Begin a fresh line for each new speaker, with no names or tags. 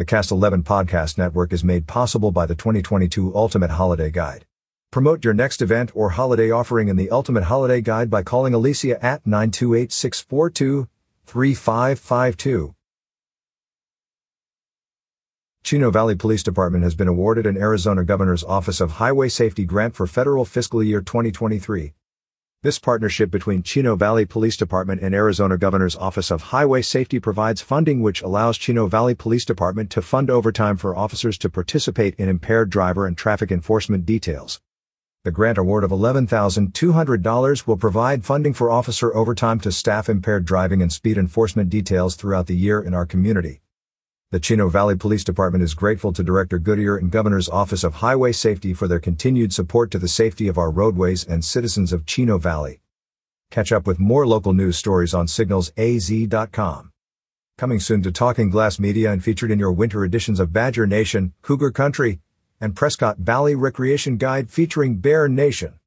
The Cast 11 Podcast Network is made possible by the 2022 Ultimate Holiday Guide. Promote your next event or holiday offering in the Ultimate Holiday Guide by calling Alicia at 928 642 3552. Chino Valley Police Department has been awarded an Arizona Governor's Office of Highway Safety grant for federal fiscal year 2023. This partnership between Chino Valley Police Department and Arizona Governor's Office of Highway Safety provides funding which allows Chino Valley Police Department to fund overtime for officers to participate in impaired driver and traffic enforcement details. The grant award of $11,200 will provide funding for officer overtime to staff impaired driving and speed enforcement details throughout the year in our community. The Chino Valley Police Department is grateful to Director Goodyear and Governor's Office of Highway Safety for their continued support to the safety of our roadways and citizens of Chino Valley. Catch up with more local news stories on signalsaz.com. Coming soon to Talking Glass Media and featured in your winter editions of Badger Nation, Cougar Country, and Prescott Valley Recreation Guide featuring Bear Nation.